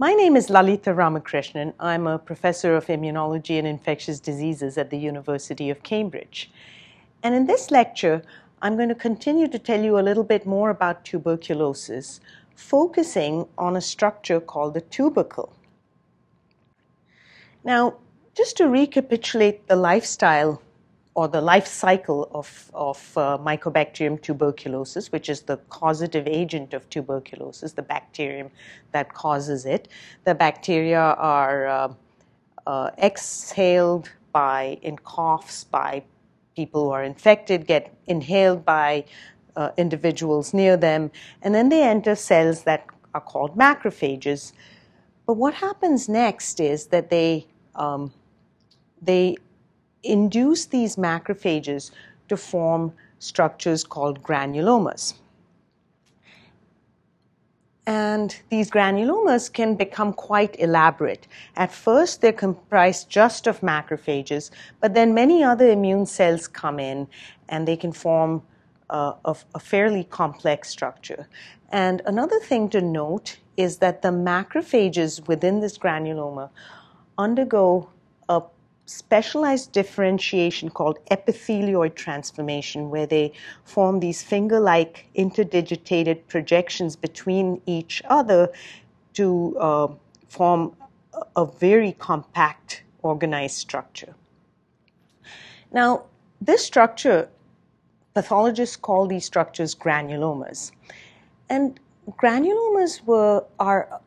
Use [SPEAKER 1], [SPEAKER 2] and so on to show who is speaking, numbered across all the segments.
[SPEAKER 1] My name is Lalitha Ramakrishnan. I'm a professor of immunology and infectious diseases at the University of Cambridge. And in this lecture, I'm going to continue to tell you a little bit more about tuberculosis, focusing on a structure called the tubercle. Now, just to recapitulate the lifestyle or the life cycle of, of uh, Mycobacterium tuberculosis, which is the causative agent of tuberculosis, the bacterium that causes it. The bacteria are uh, uh, exhaled by in coughs by people who are infected, get inhaled by uh, individuals near them, and then they enter cells that are called macrophages. But what happens next is that they um, they induce these macrophages to form structures called granulomas. And these granulomas can become quite elaborate. At first, they're comprised just of macrophages, but then many other immune cells come in and they can form uh, a, a fairly complex structure. And another thing to note is that the macrophages within this granuloma undergo specialized differentiation called epithelioid transformation, where they form these finger like interdigitated projections between each other to uh, form a very compact organized structure. Now, this structure, pathologists call these structures granulomas. And granulomas were, are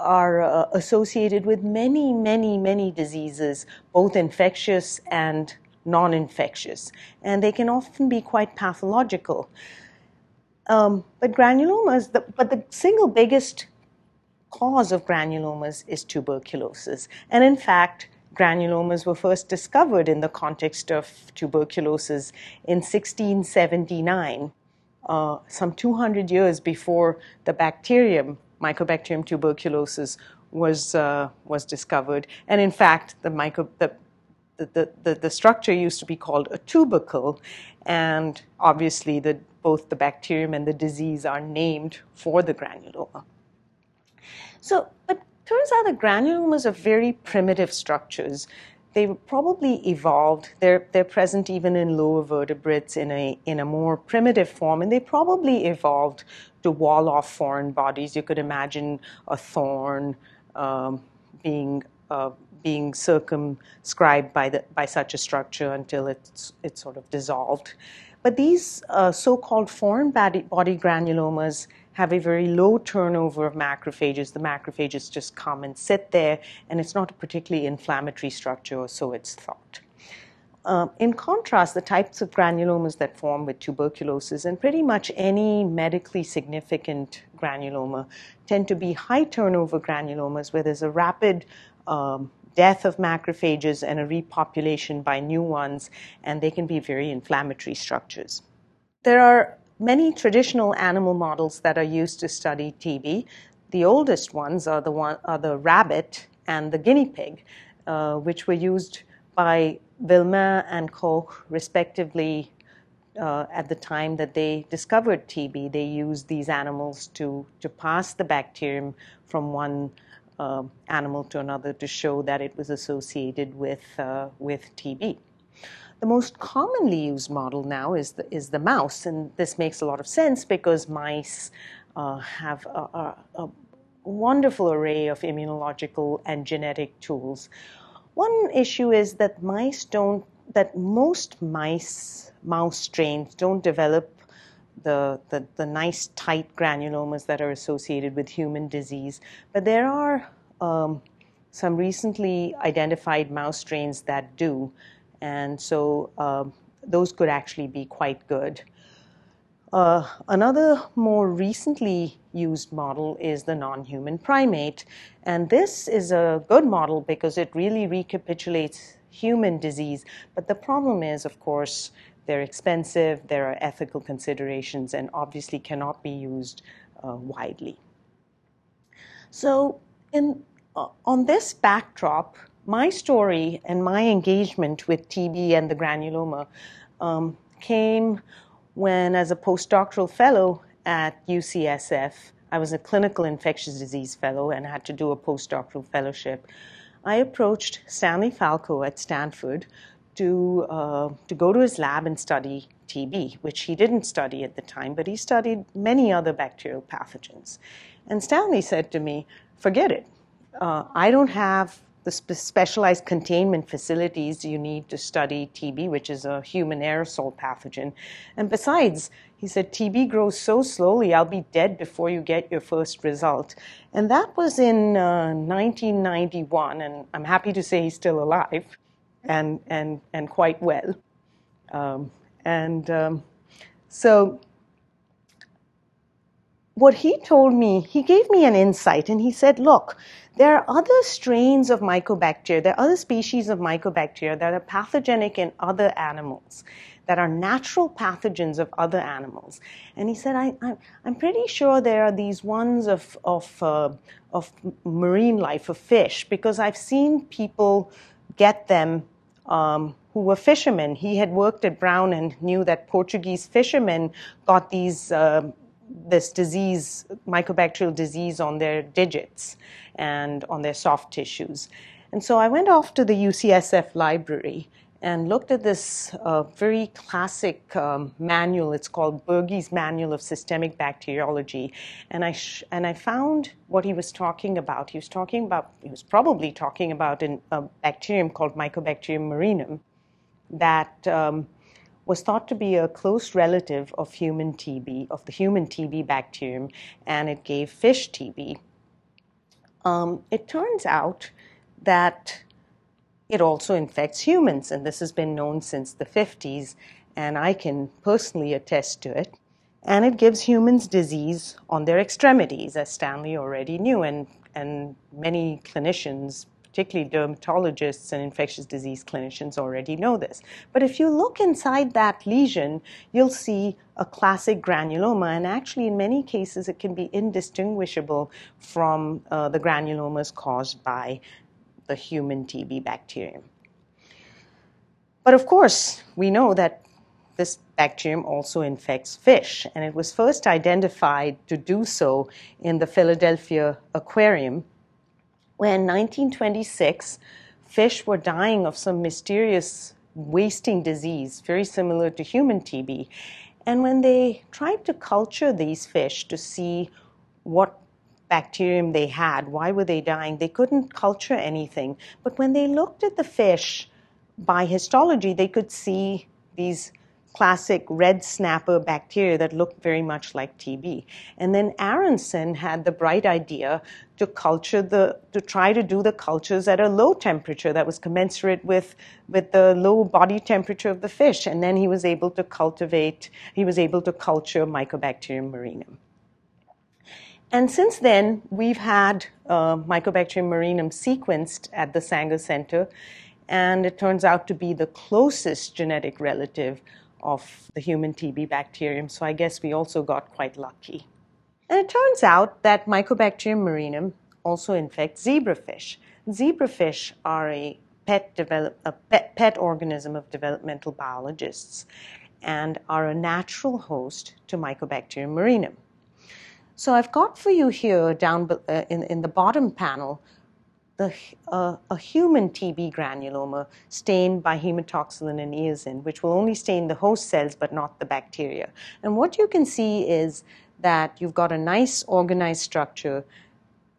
[SPEAKER 1] are uh, associated with many, many, many diseases, both infectious and non infectious, and they can often be quite pathological. Um, but granulomas, the, but the single biggest cause of granulomas is tuberculosis. And in fact, granulomas were first discovered in the context of tuberculosis in 1679, uh, some 200 years before the bacterium Mycobacterium tuberculosis was uh, was discovered, and in fact, the, micro, the, the, the, the structure used to be called a tubercle, and obviously, the, both the bacterium and the disease are named for the granuloma. So, but turns out that granulomas are very primitive structures. They probably evolved. They're, they're present even in lower vertebrates in a, in a more primitive form, and they probably evolved to wall off foreign bodies. You could imagine a thorn um, being uh, being circumscribed by the by such a structure until it's it's sort of dissolved. But these uh, so-called foreign body, body granulomas have a very low turnover of macrophages. The macrophages just come and sit there, and it's not a particularly inflammatory structure, or so it's thought. Uh, in contrast, the types of granulomas that form with tuberculosis and pretty much any medically significant granuloma tend to be high turnover granulomas where there's a rapid um, death of macrophages and a repopulation by new ones, and they can be very inflammatory structures. There are many traditional animal models that are used to study TB. The oldest ones are the, one, are the rabbit and the guinea pig, uh, which were used by Villemain and Koch, respectively, uh, at the time that they discovered TB, they used these animals to, to pass the bacterium from one uh, animal to another to show that it was associated with, uh, with TB. The most commonly used model now is the, is the mouse, and this makes a lot of sense because mice uh, have a, a, a wonderful array of immunological and genetic tools one issue is that mice don't, that most mice, mouse strains don't develop the, the, the nice tight granulomas that are associated with human disease. But there are um, some recently identified mouse strains that do. And so uh, those could actually be quite good. Uh, another more recently used model is the non human primate. And this is a good model because it really recapitulates human disease. But the problem is, of course, they're expensive, there are ethical considerations, and obviously cannot be used uh, widely. So, in, uh, on this backdrop, my story and my engagement with TB and the granuloma um, came when, as a postdoctoral fellow at UCSF, I was a clinical infectious disease fellow and had to do a postdoctoral fellowship, I approached Stanley Falco at Stanford to, uh, to go to his lab and study TB, which he didn't study at the time, but he studied many other bacterial pathogens. And Stanley said to me, Forget it. Uh, I don't have the spe- specialized containment facilities you need to study TB, which is a human aerosol pathogen. And besides, he said, TB grows so slowly, I'll be dead before you get your first result. And that was in uh, 1991, and I'm happy to say he's still alive and, and, and quite well. Um, and um, so, what he told me, he gave me an insight, and he said, Look, there are other strains of mycobacteria, there are other species of mycobacteria that are pathogenic in other animals, that are natural pathogens of other animals. And he said, I, am pretty sure there are these ones of, of, uh, of marine life, of fish, because I've seen people get them um, who were fishermen. He had worked at Brown and knew that Portuguese fishermen got these. Uh, this disease, mycobacterial disease, on their digits and on their soft tissues. And so I went off to the UCSF library and looked at this uh, very classic um, manual. It's called Bergey's Manual of Systemic Bacteriology. And I, sh- and I found what he was talking about. He was talking about, he was probably talking about an, a bacterium called Mycobacterium marinum that um, was thought to be a close relative of human TB, of the human TB bacterium, and it gave fish TB. Um, it turns out that it also infects humans, and this has been known since the 50s, and I can personally attest to it. And it gives humans disease on their extremities, as Stanley already knew, and, and many clinicians particularly dermatologists and infectious disease clinicians already know this. But if you look inside that lesion, you'll see a classic granuloma, and actually, in many cases, it can be indistinguishable from uh, the granulomas caused by the human TB bacterium. But of course, we know that this bacterium also infects fish, and it was first identified to do so in the Philadelphia Aquarium when 1926 fish were dying of some mysterious wasting disease, very similar to human TB. And when they tried to culture these fish to see what bacterium they had, why were they dying, they couldn't culture anything. But when they looked at the fish by histology, they could see these classic red snapper bacteria that looked very much like TB. And then Aronson had the bright idea to culture the, to try to do the cultures at a low temperature that was commensurate with, with the low body temperature of the fish. And then he was able to cultivate, he was able to culture Mycobacterium marinum. And since then, we've had uh, Mycobacterium marinum sequenced at the Sanger Center, and it turns out to be the closest genetic relative of the human TB bacterium, so I guess we also got quite lucky. And it turns out that Mycobacterium marinum also infects zebrafish. Zebrafish are a pet, develop, a pet, pet organism of developmental biologists and are a natural host to Mycobacterium marinum. So I've got for you here down uh, in, in the bottom panel the, uh, a human TB granuloma stained by hematoxylin and eosin, which will only stain the host cells but not the bacteria. And what you can see is that you've got a nice organized structure,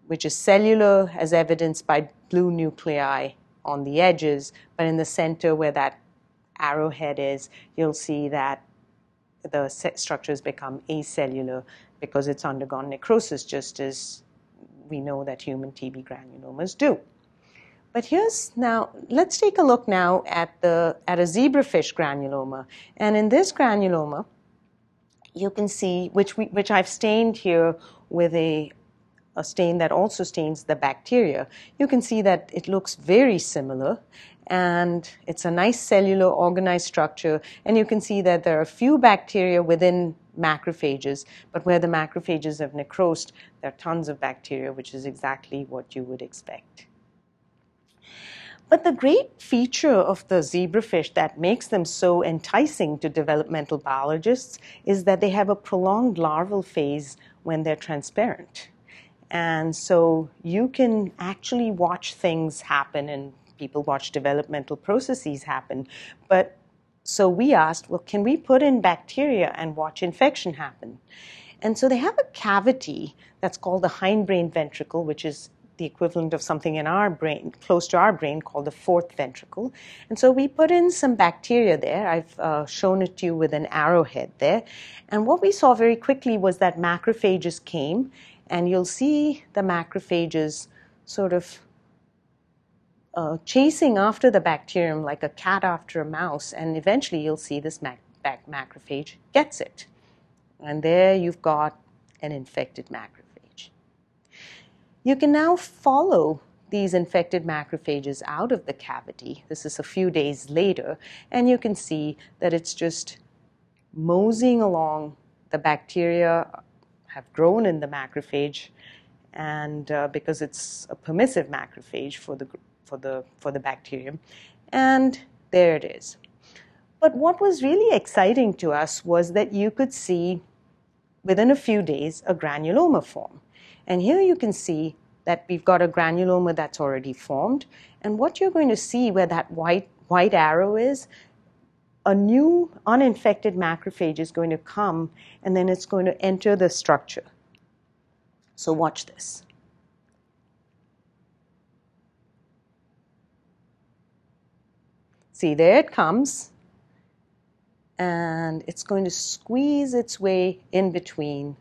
[SPEAKER 1] which is cellular, as evidenced by blue nuclei on the edges, but in the center where that arrowhead is, you'll see that the structures become acellular because it's undergone necrosis, just as we know that human TB granulomas do. But here's now, let's take a look now at, the, at a zebrafish granuloma. And in this granuloma, you can see, which, we, which I've stained here with a, a stain that also stains the bacteria, you can see that it looks very similar and it's a nice cellular organized structure. And you can see that there are a few bacteria within macrophages, but where the macrophages have necrosed, there are tons of bacteria, which is exactly what you would expect. But the great feature of the zebrafish that makes them so enticing to developmental biologists is that they have a prolonged larval phase when they're transparent. And so you can actually watch things happen and people watch developmental processes happen. But so we asked, well, can we put in bacteria and watch infection happen? And so they have a cavity that's called the hindbrain ventricle, which is the equivalent of something in our brain, close to our brain, called the fourth ventricle. And so we put in some bacteria there. I've uh, shown it to you with an arrowhead there. And what we saw very quickly was that macrophages came, and you'll see the macrophages sort of uh, chasing after the bacterium like a cat after a mouse, and eventually you'll see this mac- macrophage gets it. And there you've got an infected macrophage. You can now follow these infected macrophages out of the cavity. This is a few days later, and you can see that it's just moseying along. The bacteria have grown in the macrophage, and uh, because it's a permissive macrophage for the, for, the, for the bacterium, and there it is. But what was really exciting to us was that you could see within a few days, a granuloma form. And here you can see that we've got a granuloma that's already formed. And what you're going to see where that white, white arrow is, a new uninfected macrophage is going to come and then it's going to enter the structure. So watch this. See, there it comes and it's going to squeeze its way in between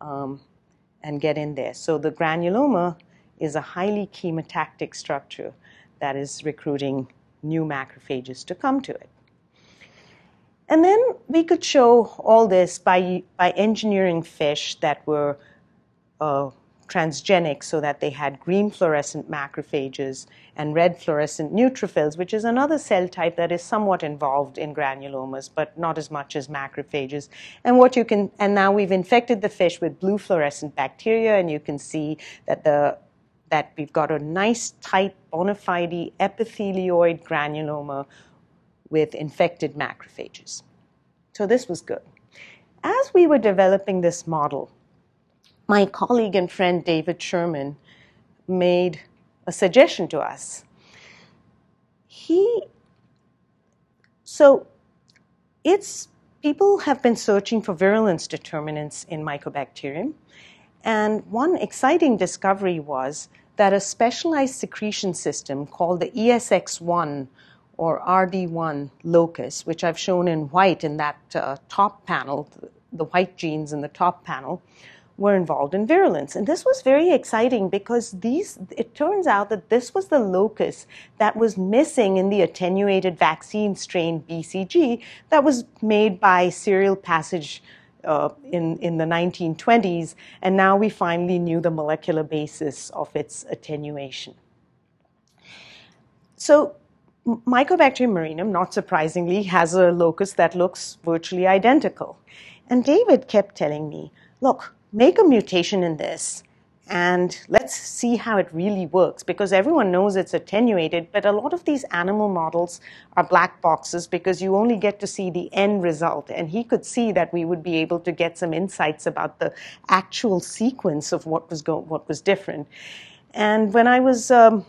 [SPEAKER 1] um, and get in there. So the granuloma is a highly chemotactic structure that is recruiting new macrophages to come to it. And then we could show all this by, by engineering fish that were uh, transgenic so that they had green fluorescent macrophages and red fluorescent neutrophils, which is another cell type that is somewhat involved in granulomas, but not as much as macrophages. And what you can, and now we've infected the fish with blue fluorescent bacteria, and you can see that the that we've got a nice tight bona fide epithelioid granuloma with infected macrophages. So this was good. As we were developing this model, my colleague and friend David Sherman made a suggestion to us. He, so it's, people have been searching for virulence determinants in Mycobacterium, and one exciting discovery was that a specialized secretion system called the ESX1 or RD1 locus, which I've shown in white in that uh, top panel, the white genes in the top panel, were involved in virulence. And this was very exciting because these, it turns out that this was the locus that was missing in the attenuated vaccine strain BCG that was made by serial passage uh, in, in the 1920s. And now we finally knew the molecular basis of its attenuation. So Mycobacterium marinum, not surprisingly, has a locus that looks virtually identical. And David kept telling me, look, make a mutation in this and let's see how it really works because everyone knows it's attenuated, but a lot of these animal models are black boxes because you only get to see the end result. And he could see that we would be able to get some insights about the actual sequence of what was go- what was different. And when I was um,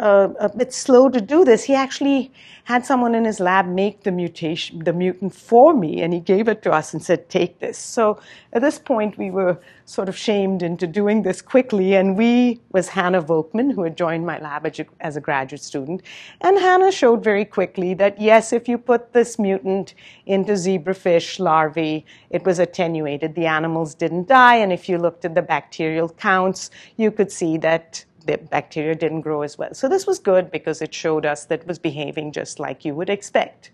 [SPEAKER 1] uh, a bit slow to do this, he actually had someone in his lab make the mutation, the mutant for me, and he gave it to us and said, "Take this." So at this point, we were sort of shamed into doing this quickly, and we was Hannah Volkman, who had joined my lab as a graduate student, and Hannah showed very quickly that yes, if you put this mutant into zebrafish larvae, it was attenuated. The animals didn't die, and if you looked at the bacterial counts, you could see that the bacteria didn't grow as well. So this was good because it showed us that it was behaving just like you would expect.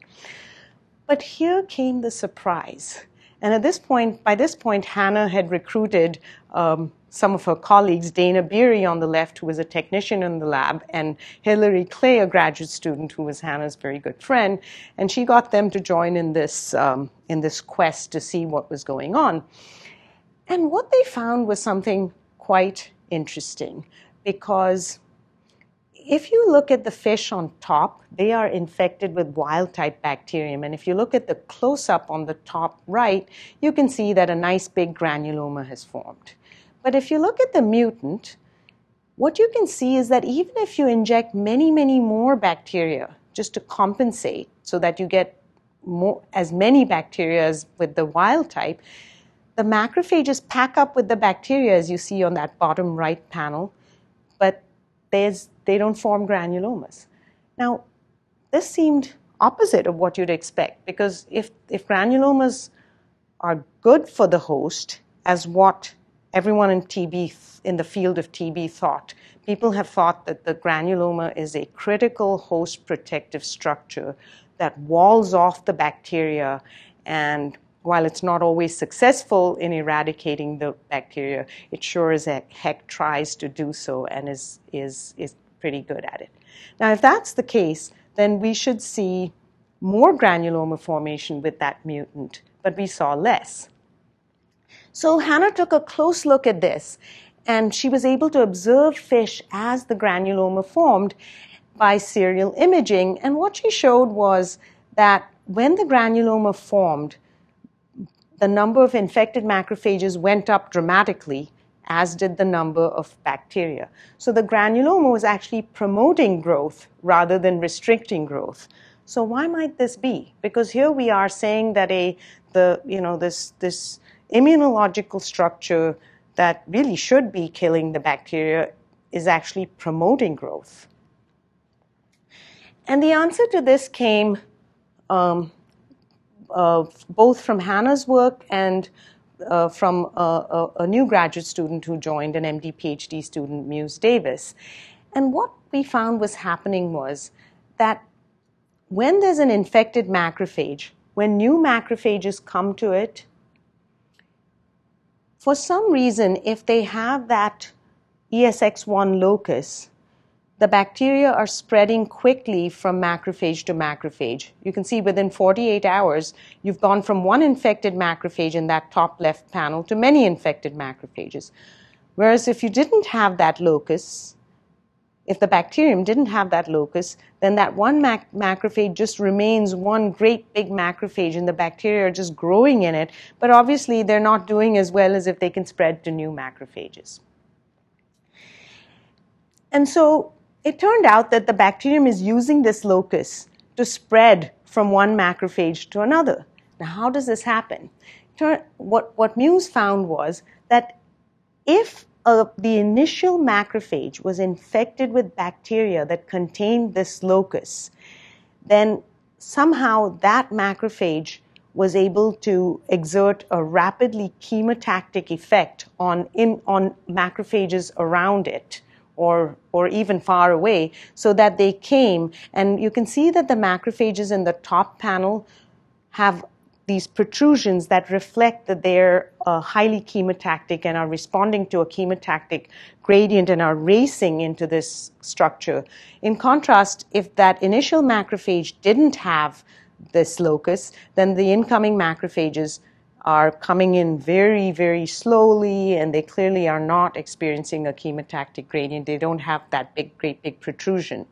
[SPEAKER 1] But here came the surprise. And at this point, by this point, Hannah had recruited um, some of her colleagues, Dana Beery on the left, who was a technician in the lab, and Hilary Clay, a graduate student who was Hannah's very good friend, and she got them to join in this um, in this quest to see what was going on. And what they found was something quite interesting because if you look at the fish on top, they are infected with wild type bacterium. And if you look at the close up on the top right, you can see that a nice big granuloma has formed. But if you look at the mutant, what you can see is that even if you inject many, many more bacteria just to compensate so that you get more, as many bacteria as with the wild type, the macrophages pack up with the bacteria as you see on that bottom right panel, there's, they don't form granulomas. Now, this seemed opposite of what you'd expect because if, if granulomas are good for the host, as what everyone in TB, in the field of TB thought, people have thought that the granuloma is a critical host protective structure that walls off the bacteria and while it's not always successful in eradicating the bacteria, it sure as heck tries to do so and is, is, is pretty good at it. Now, if that's the case, then we should see more granuloma formation with that mutant, but we saw less. So Hannah took a close look at this, and she was able to observe fish as the granuloma formed by serial imaging. And what she showed was that when the granuloma formed, the number of infected macrophages went up dramatically, as did the number of bacteria. So the granuloma was actually promoting growth rather than restricting growth. So why might this be? Because here we are saying that a the you know this this immunological structure that really should be killing the bacteria is actually promoting growth. And the answer to this came um, both from Hannah's work and uh, from a, a, a, new graduate student who joined, an MD PhD student, Muse Davis. And what we found was happening was that when there's an infected macrophage, when new macrophages come to it, for some reason, if they have that ESX1 locus, the bacteria are spreading quickly from macrophage to macrophage. You can see within 48 hours, you've gone from one infected macrophage in that top left panel to many infected macrophages. Whereas if you didn't have that locus, if the bacterium didn't have that locus, then that one mac- macrophage just remains one great big macrophage and the bacteria are just growing in it. But obviously, they're not doing as well as if they can spread to new macrophages. And so it turned out that the bacterium is using this locus to spread from one macrophage to another. Now, how does this happen? What, what Muse found was that if uh, the initial macrophage was infected with bacteria that contained this locus, then somehow that macrophage was able to exert a rapidly chemotactic effect on, in, on macrophages around it or, or even far away so that they came. And you can see that the macrophages in the top panel have these protrusions that reflect that they're uh, highly chemotactic and are responding to a chemotactic gradient and are racing into this structure. In contrast, if that initial macrophage didn't have this locus, then the incoming macrophages are coming in very, very slowly, and they clearly are not experiencing a chemotactic gradient. They don't have that big, great big protrusion.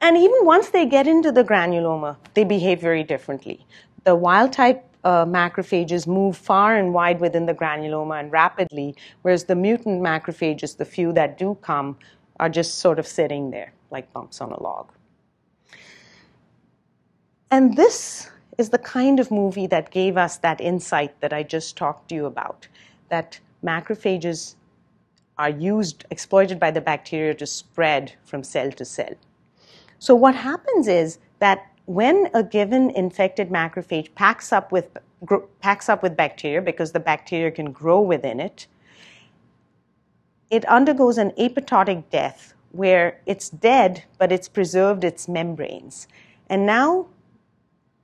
[SPEAKER 1] And even once they get into the granuloma, they behave very differently. The wild type uh, macrophages move far and wide within the granuloma and rapidly, whereas the mutant macrophages, the few that do come, are just sort of sitting there like bumps on a log. And this is the kind of movie that gave us that insight that I just talked to you about that macrophages are used, exploited by the bacteria to spread from cell to cell. So, what happens is that when a given infected macrophage packs up with, packs up with bacteria because the bacteria can grow within it, it undergoes an apoptotic death where it's dead, but it's preserved its membranes. And now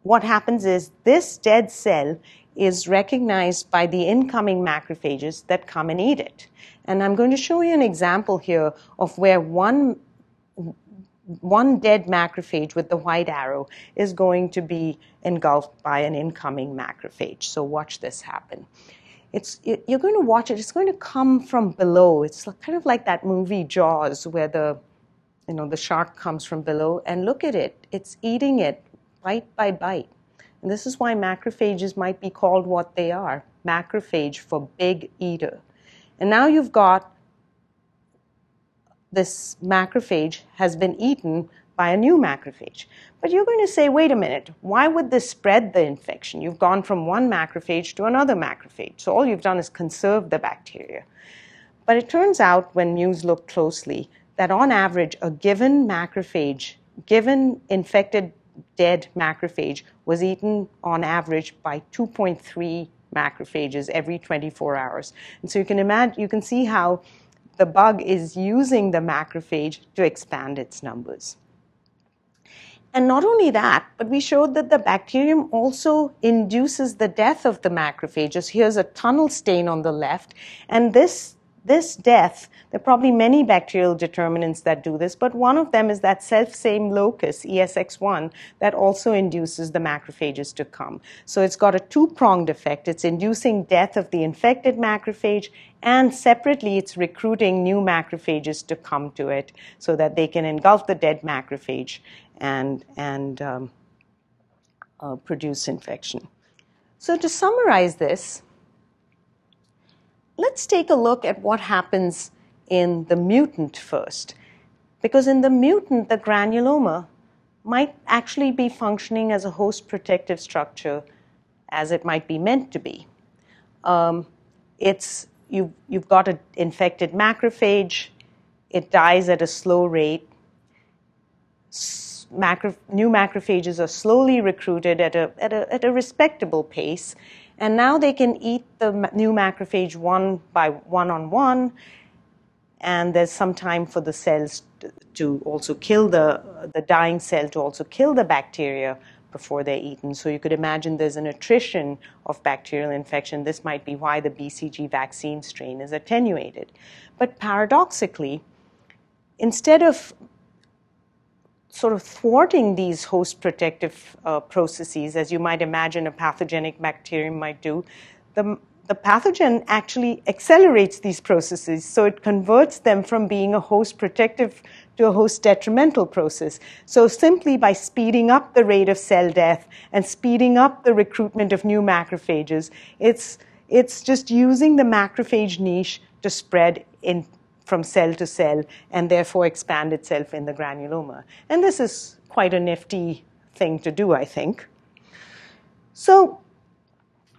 [SPEAKER 1] what happens is this dead cell is recognized by the incoming macrophages that come and eat it. And I'm going to show you an example here of where one, one dead macrophage with the white arrow is going to be engulfed by an incoming macrophage. So watch this happen. it's, you're going to watch it, it's going to come from below. It's kind of like that movie Jaws where the, you know, the shark comes from below and look at it. It's eating it bite by bite. And this is why macrophages might be called what they are macrophage for big eater. And now you've got this macrophage has been eaten by a new macrophage. But you're going to say, wait a minute, why would this spread the infection? You've gone from one macrophage to another macrophage. So all you've done is conserve the bacteria. But it turns out, when Muse looked closely, that on average, a given macrophage, given infected dead macrophage, was eaten on average by 2.3 macrophages every 24 hours. And so you can imagine, you can see how the bug is using the macrophage to expand its numbers. And not only that, but we showed that the bacterium also induces the death of the macrophages. Here's a tunnel stain on the left, and this this death, there are probably many bacterial determinants that do this, but one of them is that self same locus, ESX1, that also induces the macrophages to come. So it's got a two pronged effect. It's inducing death of the infected macrophage, and separately, it's recruiting new macrophages to come to it so that they can engulf the dead macrophage and, and um, uh, produce infection. So, to summarize this, let's take a look at what happens in the mutant first. Because in the mutant, the granuloma might actually be functioning as a host protective structure as it might be meant to be. Um, it's, you, you've got an infected macrophage, it dies at a slow rate macro, new macrophages are slowly recruited at a, at, a, at a respectable pace. And now they can eat the new macrophage one by one on one. And there's some time for the cells to also kill the, the dying cell to also kill the bacteria before they're eaten. So you could imagine there's an attrition of bacterial infection. This might be why the BCG vaccine strain is attenuated. But paradoxically, instead of sort of thwarting these host protective uh, processes, as you might imagine a pathogenic bacterium might do, the, the pathogen actually accelerates these processes. So it converts them from being a host protective to a host detrimental process. So simply by speeding up the rate of cell death and speeding up the recruitment of new macrophages, it's, it's just using the macrophage niche to spread in, from cell to cell and therefore expand itself in the granuloma. And this is quite a nifty thing to do, I think. So,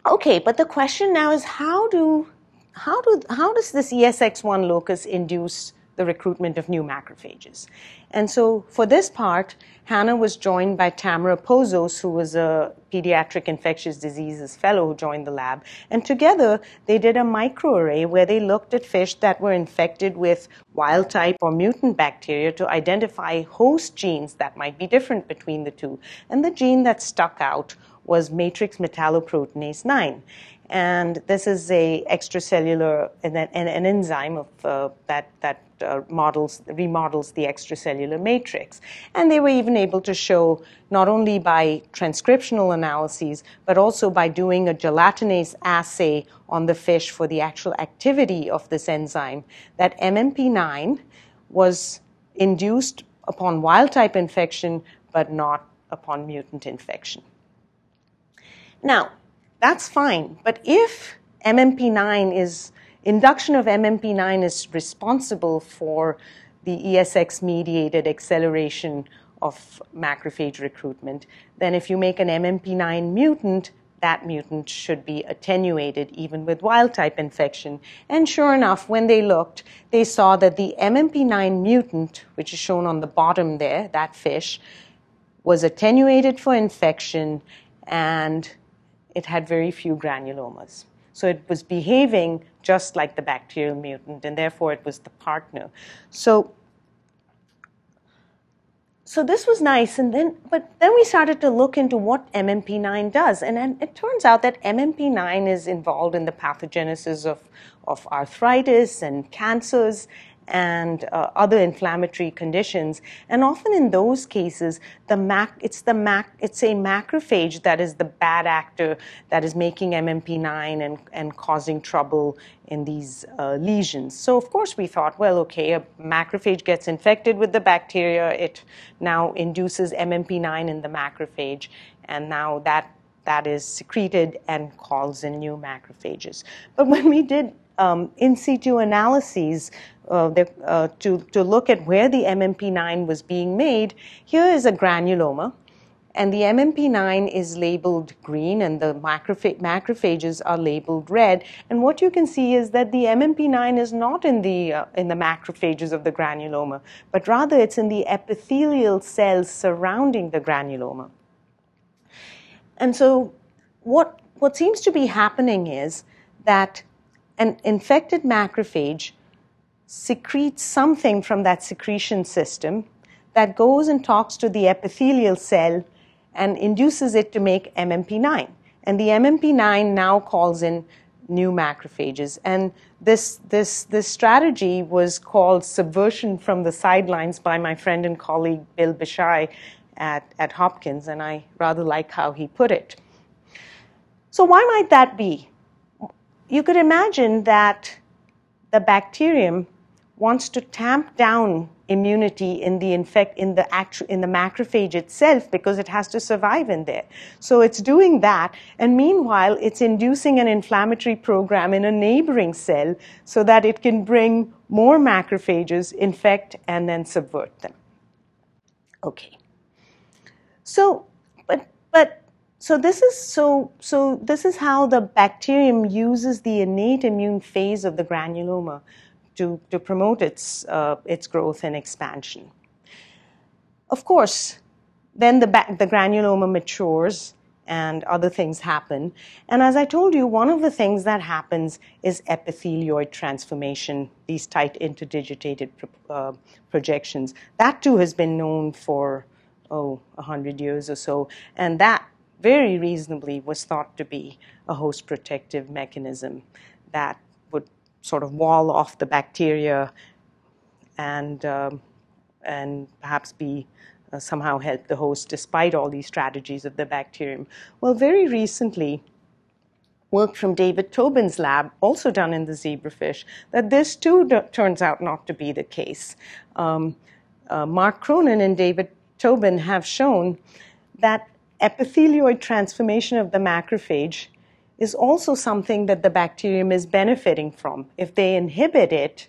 [SPEAKER 1] okay, but the question now is how do how do how does this ESX1 locus induce the recruitment of new macrophages? And so for this part, Hannah was joined by Tamara Pozos, who was a pediatric infectious diseases fellow who joined the lab. And together, they did a microarray where they looked at fish that were infected with wild type or mutant bacteria to identify host genes that might be different between the two. And the gene that stuck out was matrix metalloproteinase 9 and this is a extracellular an, an, an enzyme of uh, that that uh, models remodels the extracellular matrix and they were even able to show not only by transcriptional analyses but also by doing a gelatinase assay on the fish for the actual activity of this enzyme that mmp9 was induced upon wild type infection but not upon mutant infection now that's fine. But if MMP9 is, induction of MMP9 is responsible for the ESX mediated acceleration of macrophage recruitment, then if you make an MMP9 mutant, that mutant should be attenuated even with wild type infection. And sure enough, when they looked, they saw that the MMP9 mutant, which is shown on the bottom there, that fish, was attenuated for infection and it had very few granulomas. So it was behaving just like the bacterial mutant, and therefore it was the partner. So, so this was nice, and then but then we started to look into what MMP9 does, and then it turns out that MMP9 is involved in the pathogenesis of, of arthritis and cancers, and uh, other inflammatory conditions. And often in those cases, the mac- it's, the mac- it's a macrophage that is the bad actor that is making MMP9 and, and causing trouble in these uh, lesions. So, of course, we thought, well, okay, a macrophage gets infected with the bacteria, it now induces MMP9 in the macrophage, and now that that is secreted and calls in new macrophages. But when we did um, in situ analyses uh, the, uh, to, to look at where the MMP9 was being made, here is a granuloma. And the MMP9 is labeled green and the macroph- macrophages are labeled red. And what you can see is that the MMP9 is not in the, uh, in the macrophages of the granuloma, but rather it's in the epithelial cells surrounding the granuloma. And so what, what seems to be happening is that an infected macrophage secretes something from that secretion system that goes and talks to the epithelial cell and induces it to make MMP9. And the MMP9 now calls in new macrophages. And this, this, this strategy was called subversion from the sidelines by my friend and colleague Bill Bishai at, at Hopkins, and I rather like how he put it. So, why might that be? You could imagine that the bacterium wants to tamp down immunity in the infect in the actu- in the macrophage itself because it has to survive in there. So it's doing that, and meanwhile it's inducing an inflammatory program in a neighboring cell so that it can bring more macrophages, infect, and then subvert them. Okay. So, but but so this is so so this is how the bacterium uses the innate immune phase of the granuloma to, to promote its uh, its growth and expansion. Of course, then the, the granuloma matures and other things happen. And as I told you, one of the things that happens is epithelioid transformation, these tight interdigitated pro- uh, projections. That too has been known for oh, 100 years or so. And that very reasonably was thought to be a host protective mechanism that would sort of wall off the bacteria and, um, and perhaps be uh, somehow help the host despite all these strategies of the bacterium. Well, very recently, work from David Tobin's lab, also done in the zebrafish, that this too turns out not to be the case. Um, uh, Mark Cronin and David Tobin have shown that epithelioid transformation of the macrophage is also something that the bacterium is benefiting from. If they inhibit it,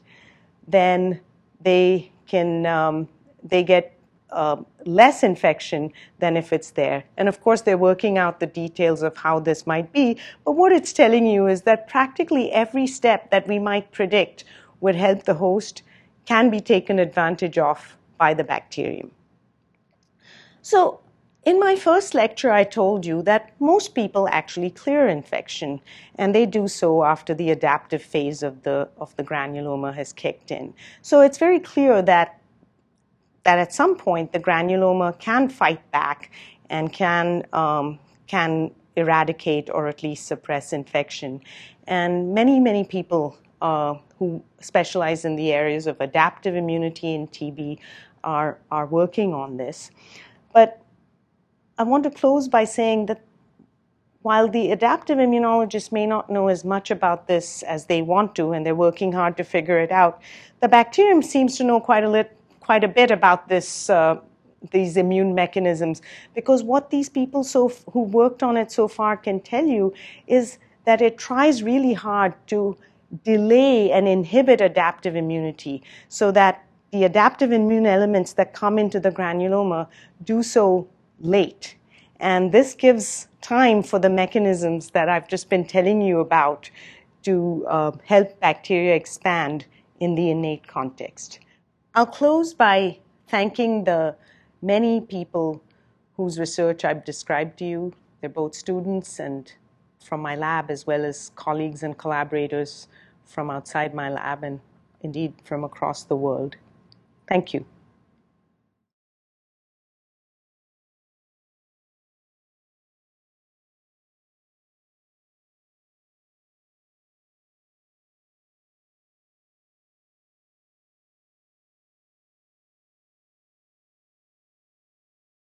[SPEAKER 1] then they can um, they get uh, less infection than if it's there. And of course, they're working out the details of how this might be. But what it's telling you is that practically every step that we might predict would help the host can be taken advantage of by the bacterium. So, in my first lecture, I told you that most people actually clear infection, and they do so after the adaptive phase of the, of the granuloma has kicked in. So it's very clear that, that at some point the granuloma can fight back and can, um, can eradicate or at least suppress infection. And many, many people uh, who specialize in the areas of adaptive immunity and TB are, are working on this. But I want to close by saying that while the adaptive immunologists may not know as much about this as they want to, and they're working hard to figure it out, the bacterium seems to know quite a, lit, quite a bit about this, uh, these immune mechanisms. Because what these people so, who worked on it so far can tell you is that it tries really hard to delay and inhibit adaptive immunity so that the adaptive immune elements that come into the granuloma do so late. And this gives time for the mechanisms that I've just been telling you about to uh, help bacteria expand in the innate context. I'll close by thanking the many people whose research I've described to you. They're both students and from my lab, as well as colleagues and collaborators from outside my lab and indeed from across the world. Thank you.